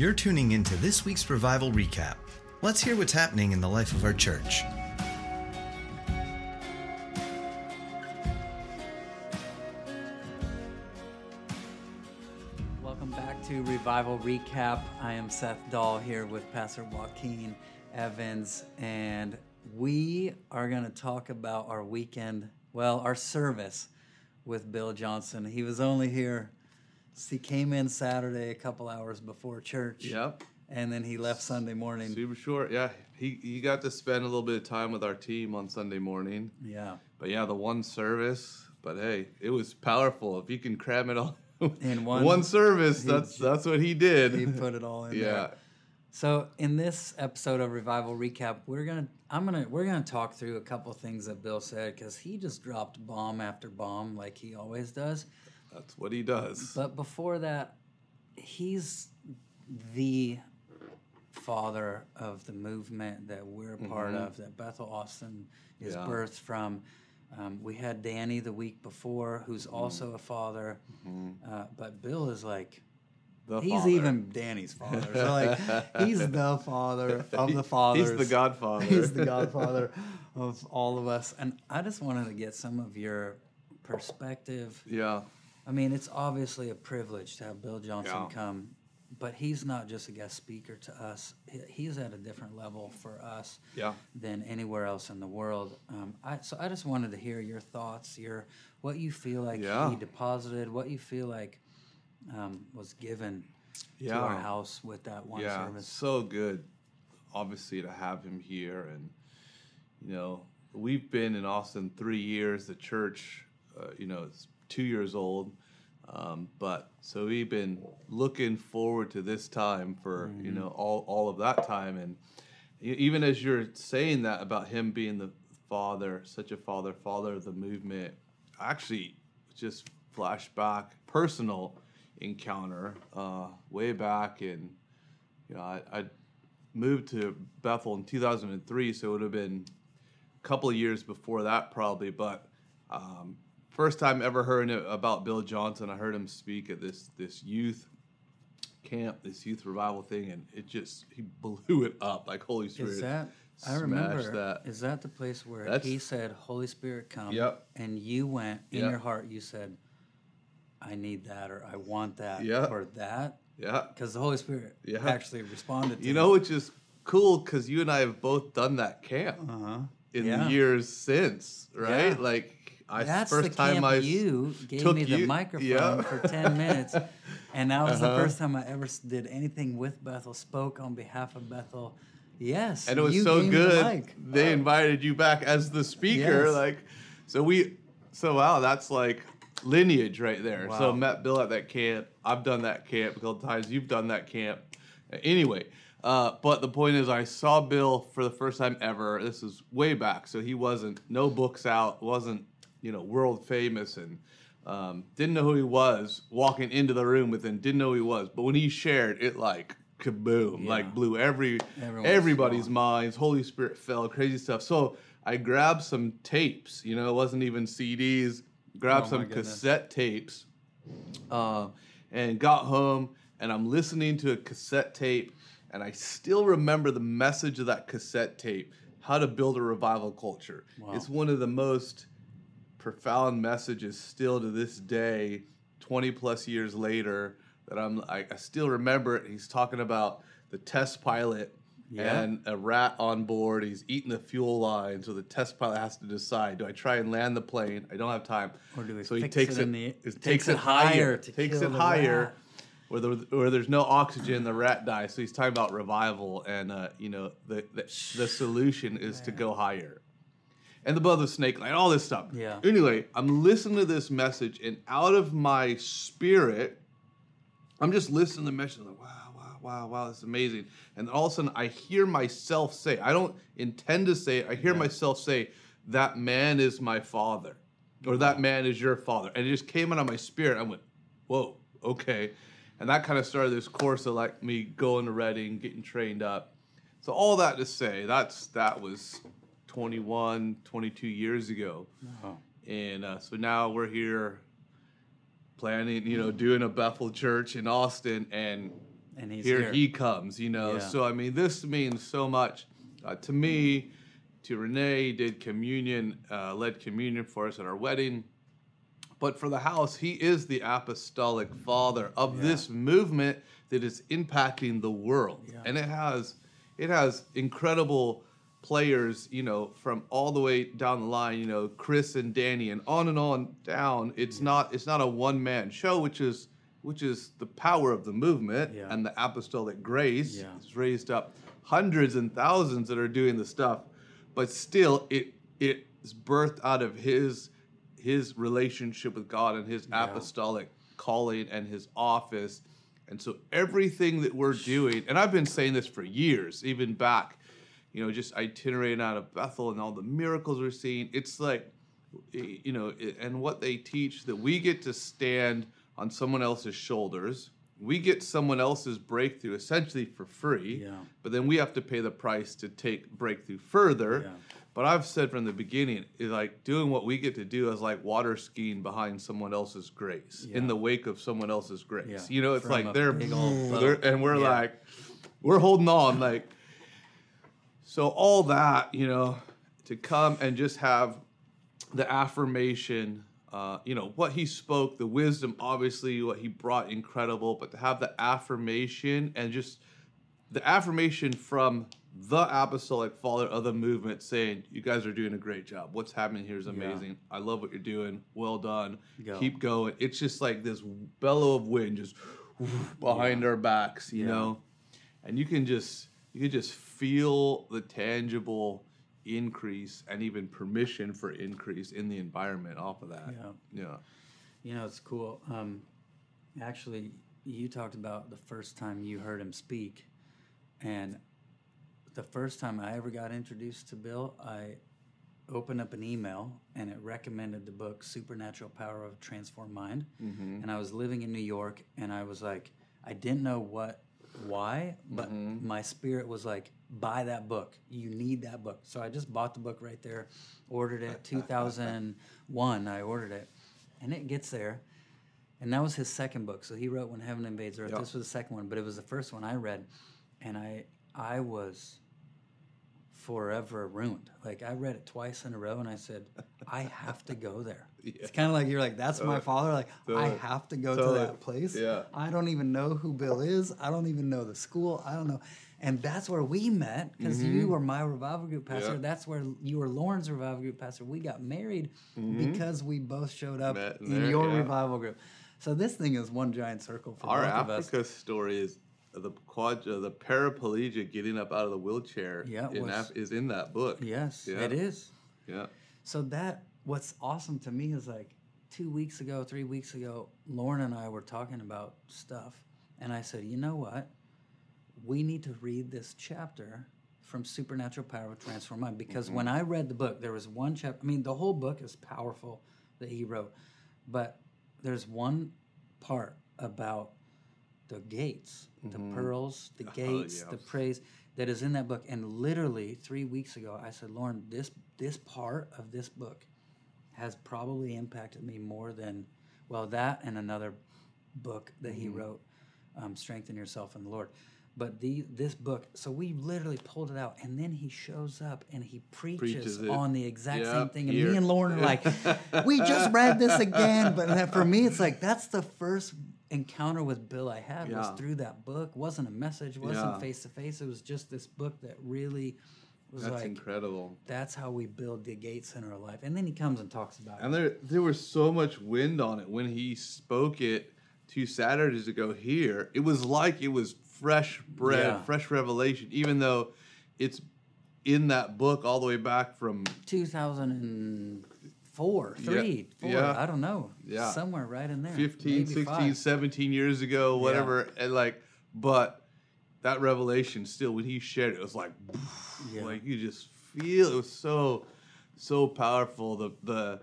You're tuning into this week's Revival Recap. Let's hear what's happening in the life of our church. Welcome back to Revival Recap. I am Seth Dahl here with Pastor Joaquin Evans, and we are going to talk about our weekend, well, our service with Bill Johnson. He was only here, he came in Saturday a couple hours before church. Yep. And then he left Sunday morning. Super short. Yeah. He he got to spend a little bit of time with our team on Sunday morning. Yeah. But yeah, the one service. But hey, it was powerful. If you can cram it all In one- service, he that's that's what he did. He put it all in yeah. there. So in this episode of Revival Recap, we're gonna I'm gonna we're gonna talk through a couple things that Bill said because he just dropped bomb after bomb like he always does. That's what he does. But before that, he's the father of the movement that we're a part of, that Bethel Austin is Mm-hmm. Yeah. birthed from. Um, we had Danny the week before, who's Mm-hmm. also a father, uh, but Bill is like The he's father. even Danny's father. So like he's the father of the fathers. He's the godfather. He's the godfather of all of us. And I just wanted to get some of your perspective. Yeah. I mean, it's obviously a privilege to have Bill Johnson Yeah. come, but he's not just a guest speaker to us. He's at a different level for us Yeah. than anywhere else in the world. Um, I, so I just wanted to hear your thoughts, your what you feel like Yeah. he deposited, what you feel like um, was given to our house with that one yeah, service. so good, obviously, to have him here. And, you know, we've been in Austin three years. The church, uh, you know, is two years old. Um, but so we've been looking forward to this time for, you know, all, all of that time. And even as you're saying that about him being the father, such a father, father of the movement, actually just flashback personal encounter uh, way back in you know I, I moved to Bethel in 2003 so it would have been a couple of years before that probably but um, first time ever hearing about Bill Johnson I heard him speak at this this youth camp this youth revival thing and it just he blew it up like Holy Spirit Is that I remember that Is that the place where That's- he said, "Holy Spirit, come"? Yep. And you went in Yep. your heart. You said, "I need that," or "I want that," Yeah. or that, yeah because the Holy Spirit Yeah. actually responded. to You know, which is cool because you and I have both done that camp Uh huh. in Yeah. the years since, right? Yeah. Like I That's first the time I you gave me the you- microphone yeah. for ten minutes, and that was the Uh-huh. first time I ever did anything with Bethel. Spoke on behalf of Bethel. Yes, and it was so me the good. They Oh. invited you back as the speaker, Yes. like so we. So wow, that's like lineage right there. So met Bill at that camp. I've done that camp a couple times. You've done that camp. Anyway, uh, but the point is, I saw Bill for the first time ever. This is way back, so he wasn't no books out, wasn't you know world famous, and um, didn't know who he was. Walking into the room with him, didn't know who he was. But when he shared, it like kaboom, Yeah. like blew every Everyone's everybody's minds. Holy Spirit fell, crazy stuff. So I grabbed some tapes. You know, it wasn't even CDs. Grabbed Oh some cassette tapes, uh, and got home. And I'm listening to a cassette tape, and I still remember the message of that cassette tape: how to build a revival culture. Wow. It's one of the most profound messages still to this day, 20 plus years later, that I'm I, I still remember it. He's talking about the test pilot Yeah. and a rat on board. He's eating the fuel line, so the test pilot has to decide: do I try and land the plane? I don't have time. Or do we so he takes it it, in the- it takes takes it higher takes it higher. Where, where there's no oxygen, the rat dies. So he's talking about revival, and uh, you know the, the the solution is to go higher and the blood of the snake line, all this stuff. Yeah. Anyway, I'm listening to this message, and out of my spirit, I'm just listening to the message. Like, wow, wow, wow, wow, this is amazing. And all of a sudden, I hear myself say, I don't intend to say it. I hear myself say, "That man is my father," or "That man is your father," and it just came out of my spirit. I went, "Whoa, okay." And that kind of started this course of like me going to Redding, getting trained up. So all that to say, that's that was 21, 22 years ago. Wow. And uh, so now we're here planning, you know, doing a Bethel church in Austin. And And he's here, here. he comes. You know, Yeah. so I mean, this means so much uh, to me. To Renee, he did communion, uh, led communion for us at our wedding. But for the house, he is the apostolic father of Yeah. this movement that is impacting the world, Yeah. and it has it has incredible players, you know, from all the way down the line, you know, Kris and Danny, and on and on down. It's not it's not a one man show, which is which is the power of the movement Yeah. and the apostolic grace. Yeah. It's raised up hundreds and thousands that are doing the stuff, but still, it it's birthed out of his his relationship with God and his Yeah. apostolic calling and his office. And so everything that we're doing, and I've been saying this for years, even back, you know, just itinerating out of Bethel and all the miracles we're seeing. It's like, you know, and what they teach that we get to stand on someone else's shoulders. We get someone else's breakthrough essentially for free, Yeah. but then we have to pay the price to take breakthrough further. Yeah. But I've said from the beginning, like doing what we get to do is like water skiing behind someone else's grace, in the wake of someone else's grace. Yeah. You know, it's From like they're, they're- and we're Yeah. like, we're holding on, like. So all that, you know, to come and just have the affirmation, uh, you know, what he spoke, the wisdom, obviously, what he brought, incredible. But to have the affirmation and just the affirmation from the apostolic father of the movement saying, You guys are doing a great job. What's happening here is amazing. I love what you're doing. Well done. Go. Keep going. It's just like this bellow of wind just behind our backs, you Yeah. know? And you can just you can just feel the tangible increase and even permission for increase in the environment off of that. Yeah. Yeah. You know, it's cool. Um, actually, you talked about the first time you heard him speak, and the first time I ever got introduced to Bill, I opened up an email and it recommended the book Supernatural Power of Transformed Mind. And I was living in New York, and I was like, I didn't know what, why, but mm-hmm. my spirit was like, buy that book. You need that book. So I just bought the book right there, ordered it. 2001, I ordered it, and it gets there. And that was his second book. So he wrote When Heaven Invades Earth. Yeah. This was the second one, but it was the first one I read, and I I was forever ruined. Like I read it twice in a row, and I said, I have to go there. It's kind of like you're like, that's my father. Like I have to go to that place. Yeah. I don't even know who Bill is. I don't even know the school. I don't know. And that's where we met because you were my revival group pastor. Mm-hmm. Yeah. That's where you were Lauren's revival group pastor. We got married because we both showed up Mm-hmm. Met in there, your yeah. revival group. So this thing is one giant circle for Our both of us. Africa story is the quad, uh, the paraplegic getting up out of the wheelchair. Yeah, in was- Af- is in that book. Yes, Yeah. it is. Yeah. So that what's awesome to me is like two weeks ago, three weeks ago, Lauren and I were talking about stuff, and I said, you know what? We need to read this chapter from Supernatural Power of Transform Mind because mm-hmm. when I read the book, there was one chapter. I mean, the whole book is powerful that he wrote, but there's one part about the gates, the mm-hmm. pearls, the oh, gates, the yes. praise that is in that book. And literally three weeks ago, I said, Lauren, this this part of this book has probably impacted me more than well that and another book that he wrote, um, "Strengthen Yourself in the Lord." But the this book, so we literally pulled it out, and then he shows up and he preaches, Preaches on the exact Yeah, same thing, and here. me and Lauren are like, "We just read this again." But for me, it's like that's the first encounter with Bill I had was through that book. wasn't a message, wasn't face to face. It was just this book that really was That's like incredible. that's how we build the gates in our life. And then he comes and talks about And it. And there, there was so much wind on it when he spoke it two Saturdays ago here. It was like it was fresh bread, Yeah. fresh revelation, even though it's in that book all the way back from 2004, Yeah, four, yeah. I don't know. Yeah. Somewhere right in there. 15, 16, five. 17 years ago, whatever. And like, but that revelation still, when he shared it, it was like, Yeah. like you just feel it was so, so powerful. The the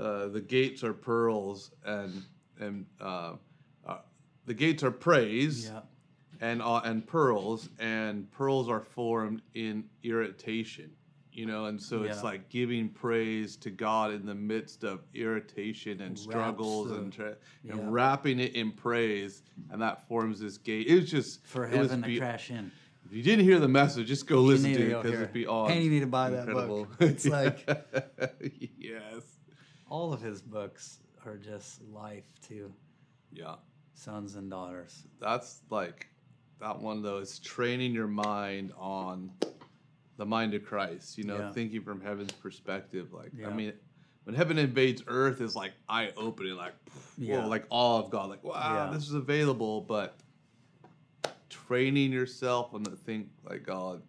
uh, the gates are pearls, and and uh, uh, the gates are praise, Yeah. and uh, and pearls, and pearls are formed in irritation. you know, and so it's Yeah. like giving praise to God in the midst of irritation and struggles the- and tra- Yeah. and wrapping it in praise, and that forms this gate. It was just For it was heaven to be- crash in. If you didn't hear the message, just go listen to it because hear it's it. beyond. And you need to buy that book. It's like- yes, All of his books are just life to yeah. sons and daughters. that's like that one though is training your mind on the mind of Christ, you know, Yeah. thinking from heaven's perspective. Like, Yeah. I mean, when heaven invades earth is like eye opening, like, whoa, Yeah. like awe of God, like, wow, this is available. But training yourself and the think like God,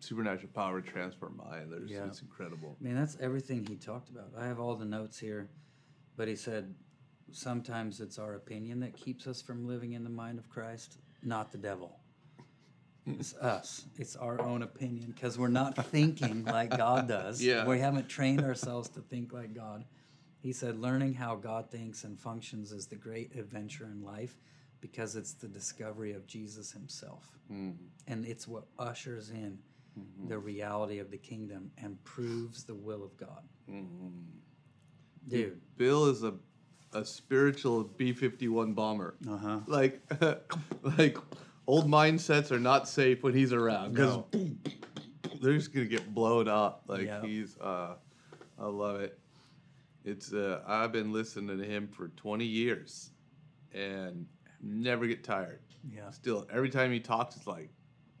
supernatural power to transform mind, there's, Yeah. it's incredible. I mean, that's everything he talked about. I have all the notes here, but he said sometimes it's our opinion that keeps us from living in the mind of Christ, not the devil. It's us. It's our own opinion because we're not thinking like God does. Yeah. We haven't trained ourselves to think like God. He said, learning how God thinks and functions is the great adventure in life because it's the discovery of Jesus himself. And it's what ushers in the reality of the kingdom and proves the will of God. Dude. Bill is a a spiritual B fifty one bomber. Uh-huh. Like like old mindsets are not safe when he's around because No. they're just gonna get blown up. Like Yeah. he's uh I love it. It's uh I've been listening to him for twenty years and never get tired. Yeah. Still every time he talks it's like,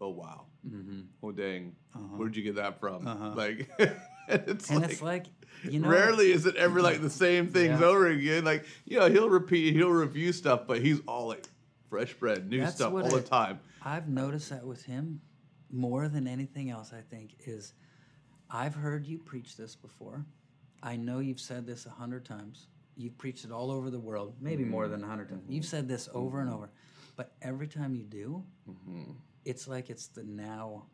oh wow. Mm-hmm. Oh dang. Uh-huh. Where'd you get that from? Uh-huh. Like it's And like it's like, you know, Rarely is it ever like the same things Yeah. over again. Like, you know, he'll repeat, he'll review stuff, but he's all like fresh bread, new That's stuff all what the time. I've noticed that with him more than anything else, I think, is I've heard you preach this before. I know you've said this a hundred times. You've preached it all over the world, maybe more mm-hmm. than a hundred times. You've said this over and over. But every time you do, mm-hmm. it's like it's the now.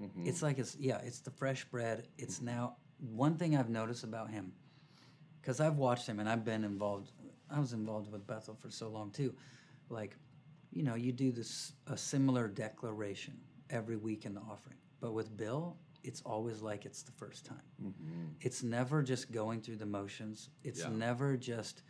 Mm-hmm. It's like it's, yeah, it's the fresh bread. It's now. One thing I've noticed about him, because I've watched him and I've been involved. I was involved with Bethel for so long too. Like, you know, you do this a similar declaration every week in the offering, but with Bill, it's always like it's the first time. Mm-hmm. It's never just going through the motions. It's Yeah. never just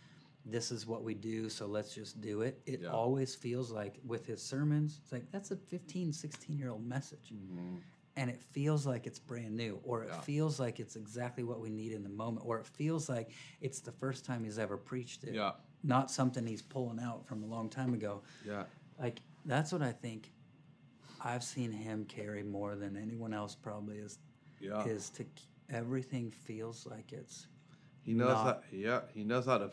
this is what we do, so let's just do it. It Yeah. always feels like with his sermons, it's like that's a 15, 16 year old message mm-hmm. and it feels like it's brand new or it Yeah. feels like it's exactly what we need in the moment or it feels like it's the first time he's ever preached it Yeah. not something he's pulling out from a long time ago Yeah. like that's what i think i've seen him carry more than anyone else probably is Yeah. is to everything feels like it's He knows not- how, yeah, he knows how to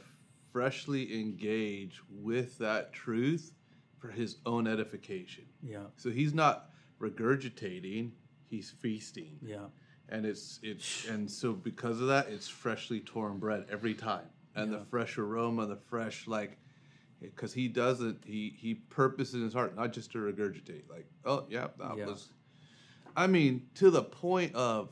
freshly engage with that truth for his own edification. yeah So he's not regurgitating, he's feasting. yeah and it's it's and so because of that it's freshly torn bread every time and the fresh aroma the fresh like because he doesn't he he purposes in his heart not just to regurgitate like oh yeah that Yeah. was i mean to the point of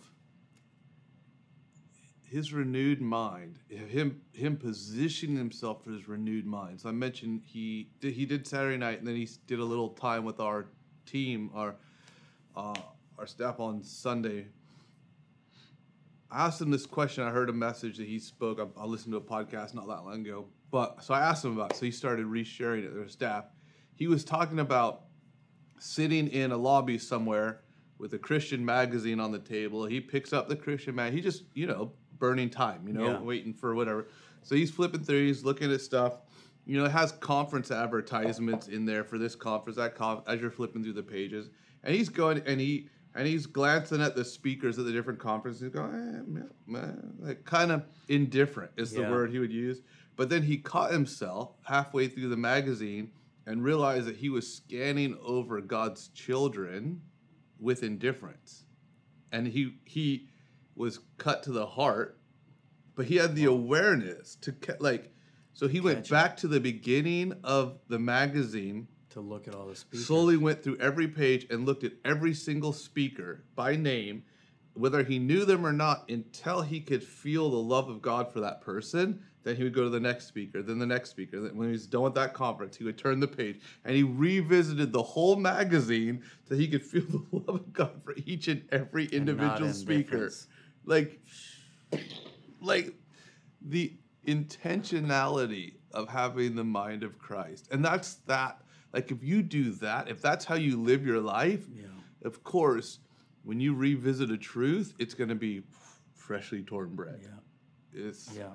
his renewed mind him him positioning himself for his renewed mind so i mentioned he did he did saturday night and then he did a little time with our team our uh, our staff on sunday I asked him this question. I heard a message that he spoke. I, I listened to a podcast not that long ago. But so I asked him about. It. So he started resharing it. with his staff. He was talking about sitting in a lobby somewhere with a Christian magazine on the table. He picks up the Christian mag. He just you know burning time. You know Yeah. waiting for whatever. So he's flipping through. He's looking at stuff. You know, it has conference advertisements in there for this conference, that conf- as you're flipping through the pages. And he's going and he and he's glancing at the speakers at the different conferences. Going, eh, meh, meh," like kind of indifferent is the Yeah. word he would use. But then he caught himself halfway through the magazine and realized that he was scanning over God's children with indifference, and he he was cut to the heart. But he had the awareness to like, so he went Catch it. back to the beginning of the magazine to look at all the speakers slowly went through every page and looked at every single speaker by name whether he knew them or not, until he could feel the love of God for that person, then he would go to the next speaker, then the next speaker. Then when he was done with that conference, he would turn the page and he revisited the whole magazine so he could feel the love of God for each and every individual speaker. Like, like the intentionality of having the mind of Christ. And that's that. Like, if you do that, if that's how you live your life, Yeah. of course, when you revisit a truth, it's going to be freshly torn bread. Yeah. It's Yeah.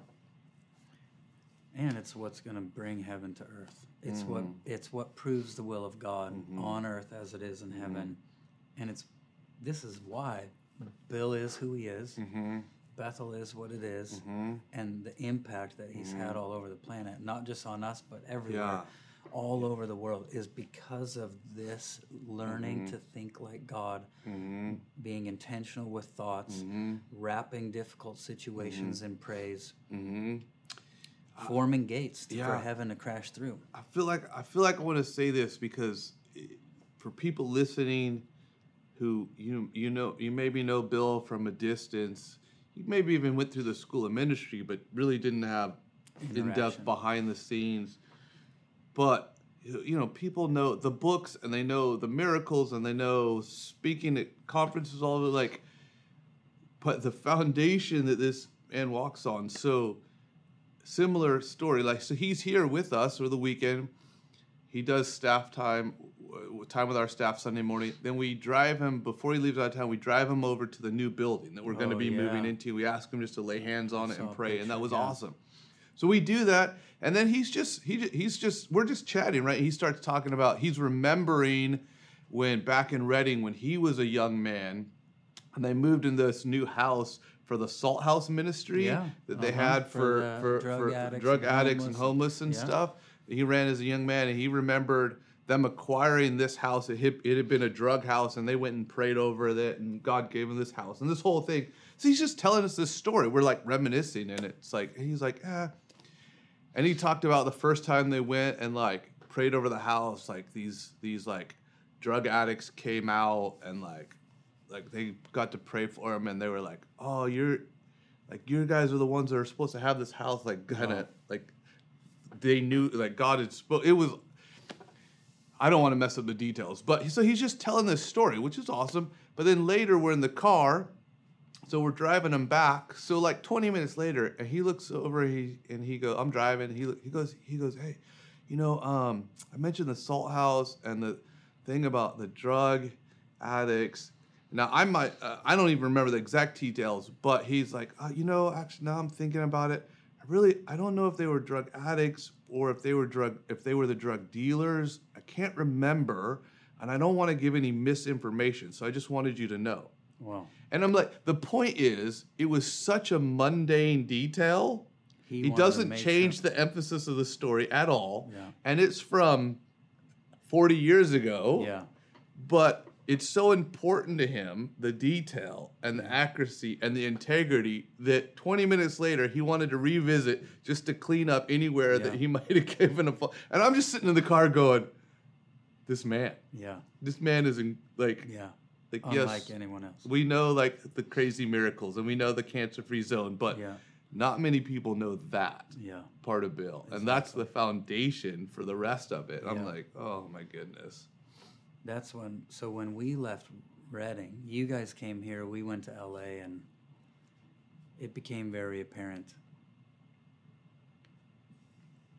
And it's what's going to bring heaven to earth. It's what Mm-hmm. it's what proves the will of God on earth as it is in Mm-hmm. heaven. And it's this is why Bill is who he is. Mm-hmm. Bethel is what it is, and the impact that he's Mm-hmm. had all over the planet, not just on us, but everywhere, Yeah. All over the world, is because of this learning Mm-hmm. to think like God, being intentional with thoughts, Mm-hmm. wrapping difficult situations in praise, forming gates to- for heaven to crash through. I feel like I feel like I want to say this because for people listening who you you know you maybe know Bill from a distance, you maybe even went through the school of ministry, but really didn't have in depth behind the scenes. But you know, people know the books and they know the miracles and they know speaking at conferences all over like but the foundation that this man walks on. So similar story. Like, so he's here with us for the weekend. He does staff time, time with our staff Sunday morning. Then we drive him before he leaves out of town. We drive him over to the new building that we're going to Oh, be moving into. We ask him just to lay hands on it and pray, and that was yeah. awesome. So we do that, and then he's just he he's just we're just chatting, right? He starts talking about he's remembering when back in Redding when he was a young man, and they moved in this new house for the Salt House Ministry Yeah, that they uh-huh, had for for for, drug for addicts drug and addicts and homeless homeless and yeah. stuff. He ran as a young man, and he remembered them acquiring this house. It had, it had been a drug house, and they went and prayed over it, and God gave them this house and this whole thing. So he's just telling us this story. We're like reminiscing, and it's like he's like, ah. And he talked about the first time they went and like prayed over the house, like these these like drug addicts came out and like like they got to pray for him, and they were like, oh, you're like you guys are the ones that are supposed to have this house, like kind of uh-huh. like they knew like God had spoke. It was. I don't want to mess up the details, but so he's just telling this story, which is awesome. But then later we're in the car, so we're driving him back. So like 20 minutes later, and he looks over, he and he goes, "I'm driving." He he goes, he goes, "Hey, you know, um, I mentioned the salt house and the thing about the drug addicts." Now I might, uh, I don't even remember the exact details, but he's like, uh, you know, actually now I'm thinking about it. I really, I don't know if they were drug addicts or if they were drug, if they were the drug dealers. I can't remember, and I don't want to give any misinformation. So I just wanted you to know. Wow. And I'm like, the point is, it was such a mundane detail. He He, doesn't change sure- the emphasis of the story at all. Yeah. And it's from 40 years ago. Yeah. But it's so important to him, the detail and the accuracy and the integrity, that 20 minutes later he wanted to revisit just to clean up anywhere that he might have given a. fu- And I'm just sitting in the car going, this man, Yeah. this man is in, like, Yeah. Like Unlike yes, anyone else. we know like the crazy miracles and we know the cancer free zone, but Yeah. not many people know that Yeah. part of Bill. And that's the foundation for the rest of it. I'm like, oh my goodness. That's when. So when we left Redding, you guys came here. We went to LA, and it became very apparent.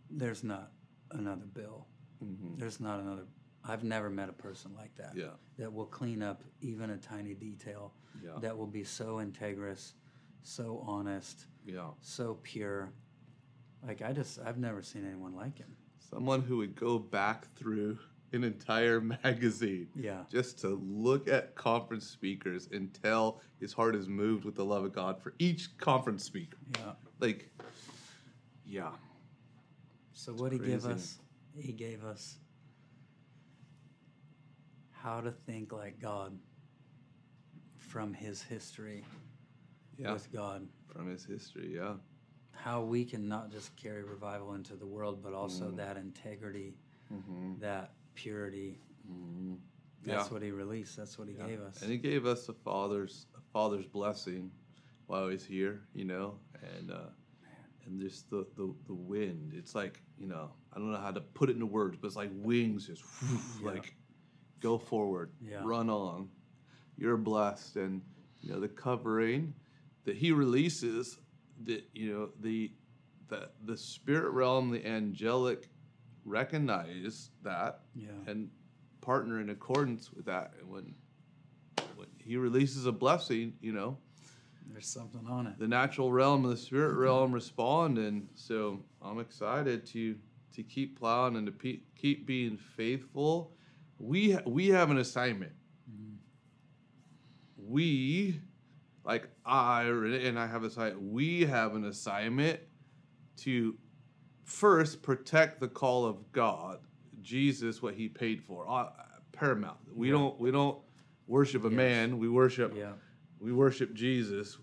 There's not another Bill. Mm-hmm. There's not another. I've never met a person like that. Yeah. That will clean up even a tiny detail. Yeah. That will be so integrous, so honest, Yeah. so pure. Like I just, I've never seen anyone like him. Someone who would go back through an entire magazine Yeah. just to look at conference speakers and tell his heart is moved with the love of God for each conference speaker. Yeah. Like, yeah. So what he gave us, he gave us how to think like God from his history Yeah. with God. From his history, yeah. How we can not just carry revival into the world, but also that integrity, that purity. That's Mm-hmm. Yeah. what he released. That's what he gave us. And he gave us a father's a Father's blessing while was here, you know, and uh, and just the, the the wind. It's like you know, I don't know how to put it into words, but it's like wings, just Yeah. like go forward, Yeah. run on. You're blessed, and you know the covering that He releases. That you know the the the spirit realm, the angelic, recognize that Yeah. and partner in accordance with that. And when when He releases a blessing, you know There's something on it. the natural realm and the spirit mm-hmm. realm respond and so i'm excited to to keep plowing and to pe- keep being faithful we we have an assignment we like i and i have a assignment we have an assignment to first protect the call of god jesus what he paid for uh, paramount we Yeah. don't we don't worship a Yes. man we worship Yeah. we worship Jesus,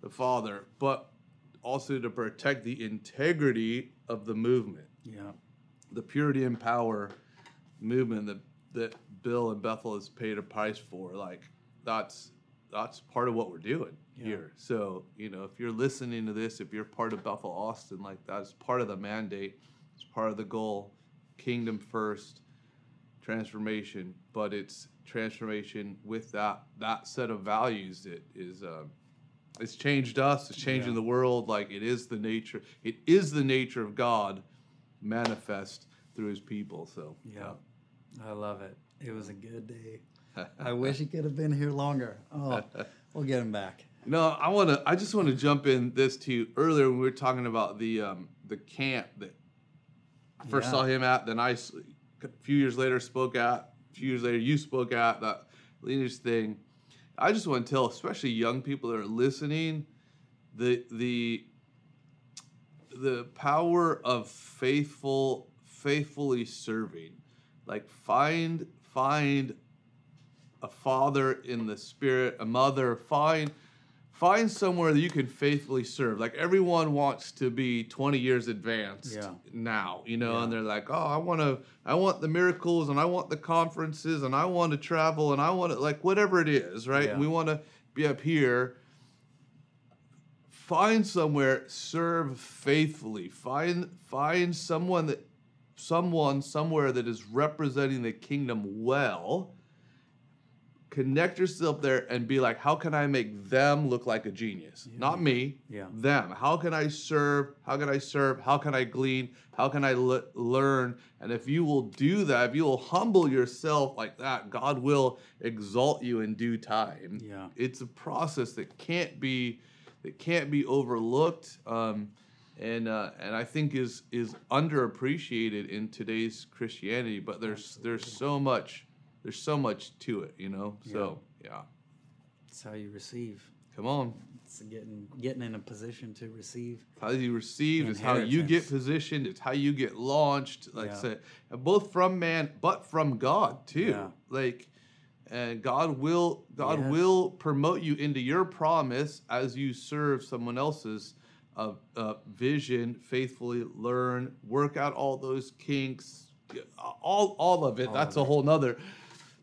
the Father, but also to protect the integrity of the movement, Yeah. the purity and power movement that that Bill and Bethel has paid a price for. Like that's that's part of what we're doing Yeah. here. So you know, if you're listening to this, if you're part of Bethel Austin, like that's part of the mandate. It's part of the goal. Kingdom first, transformation, but it's transformation with that that set of values that is uh, it's changed us. It's changing Yeah. the world. Like it is the nature. It is the nature of God manifest through His people. So Yeah. I love it. It was a good day. I wish he could have been here longer. Oh, we'll get him back. No, I want to. I just want to jump in this too. Earlier when we were talking about the um, the camp that I first Yeah. saw him at, then I a few years later spoke at. A few years later, you spoke at that leaders thing. I just want to tell, especially young people that are listening, the the the power of faithful faithfully serving. Like find find a father in the spirit, a mother, find find somewhere that you can faithfully serve. Like everyone wants to be 20 years advanced Yeah. now, you know, Yeah. and they're like, "Oh, I want to I want the miracles and I want the conferences and I want to travel and I want to like whatever it is, right? Yeah. We want to be up here find somewhere serve faithfully find find someone that someone somewhere that is representing the kingdom well connect yourself there and be like how can i make them look like a genius? Not me Yeah. them. How can i serve? How can i serve? How can i glean? How can i le- learn? And if you will do that if you will humble yourself like that god will exalt you in due time. Yeah. it's a process that can't be that can't be overlooked. Um, and uh, and I think is is underappreciated in today's Christianity but there's there's so much there's so much to it you know so yeah It's how you receive. come on It's getting getting in a position to receive. how you receive is how you get positioned it's how you get launched like I said both from man but from god too Yeah. like and god will god Yes. will promote you into your promise as you serve someone else's uh, uh, vision faithfully learn work out all those kinks all all of it All that's of a it. whole nother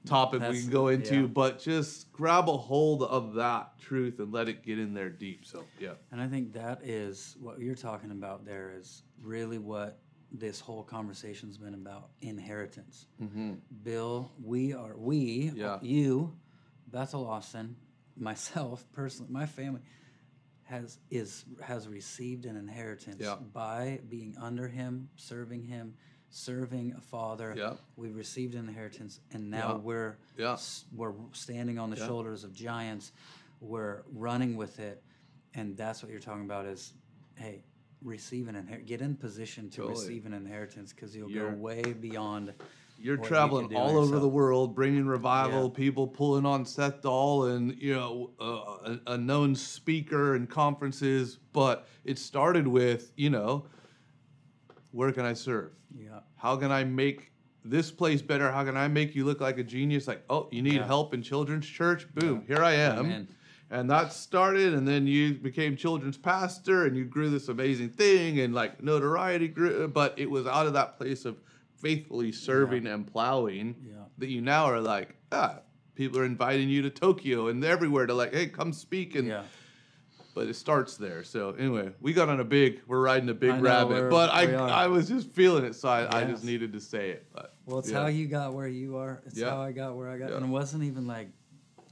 topic we can go into yeah. but just grab a hold of that truth and let it get in there deep so yeah And I think that is what you're talking about there is really what this whole conversation's been about inheritance. Bill, we are, we, Yeah. you, Bethel Austin, myself personally, my family has is has received an inheritance Yeah. by being under him, serving him, serving a father. Yeah. We received an inheritance, and now Yeah. we're Yeah. s- we're standing on the shoulders of giants. We're running with it, and that's what you're talking about. Is hey, receive an inheritance. Get in position to Totally. receive an inheritance because you'll You're- go way beyond. You're traveling all over the world, bringing revival. Yeah. People pulling on Seth Dahl and you know uh, a, a known speaker and conferences. But it started with you know, where can I serve? Yeah, How can I make this place better? How can I make you look like a genius? Like, oh, you need Yeah. help in children's church? Boom, here I am. Amen. And that started, and then you became children's pastor, and you grew this amazing thing, and like notoriety grew. But it was out of that place of faithfully serving and plowing Yeah. that you now are like, ah, people are inviting you to Tokyo and everywhere to like, hey, come speak and. Yeah. But it starts there. So anyway, we got on a big. We're riding a big know, rabbit. But I. I was just feeling it, so I, I just needed to say it. But Well, it's yeah. how you got where you are. It's Yeah. how I got where I got. Yeah. And it wasn't even like,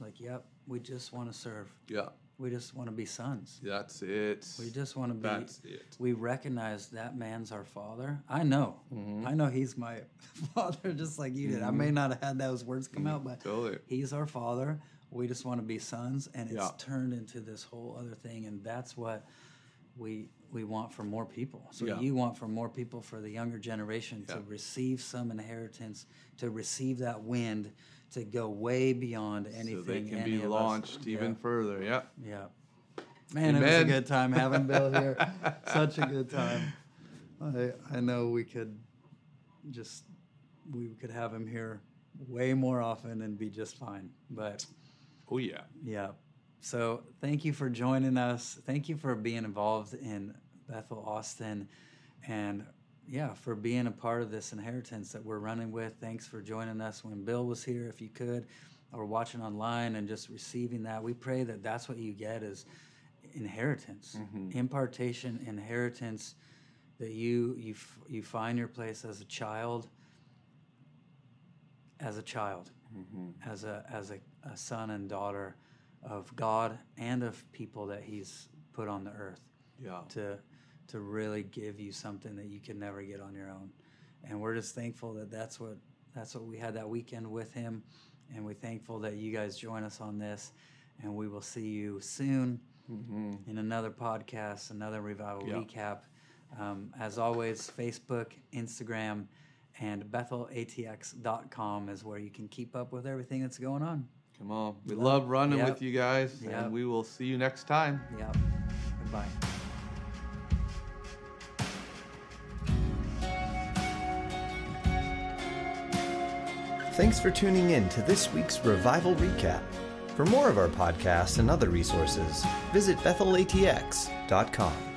like, yep, we just want to serve. Yeah, We just want to be sons. that's it. We just want to be. That's it. We recognize that man's our father. I know. Mm-hmm. I know he's my father, just like you did. I may not have had those words come out, but Totally. he's our father. We just want to be sons, and it's Yeah. turned into this whole other thing, and that's what we we want for more people. So Yeah. you want for more people, for the younger generation, to receive some inheritance, to receive that wind, to go way beyond anything. so they can be launched even Yeah. further. Yeah. Yeah. Man, it was a good time having Bill here. Such a good time. I I know we could just we could have him here way more often and be just fine. But Oh yeah. yeah. So thank you for joining us. Thank you for being involved in Bethel Austin and yeah, for being a part of this inheritance that we're running with. Thanks for joining us when Bill was here, if you could, or watching online and just receiving that. We pray that that's what you get is inheritance, mm-hmm. impartation, inheritance. That you you f- you find your place as a child, as a child, mm-hmm. as a as a, a son and daughter of God and of people that He's put on the earth Yeah. to to really give you something that you can never get on your own. And we're just thankful that that's what that's what we had that weekend with him, and we're thankful that you guys join us on this. And we will see you soon in another podcast, another revival Yeah. recap. Um, as always, Facebook, Instagram, and BethelATX.com is where you can keep up with everything that's going on. Come on. We love running Yep. with you guys, Yep. and we will see you next time. Yep. Goodbye. Thanks for tuning in to this week's Revival Recap. For more of our podcasts and other resources, visit bethelatx.com.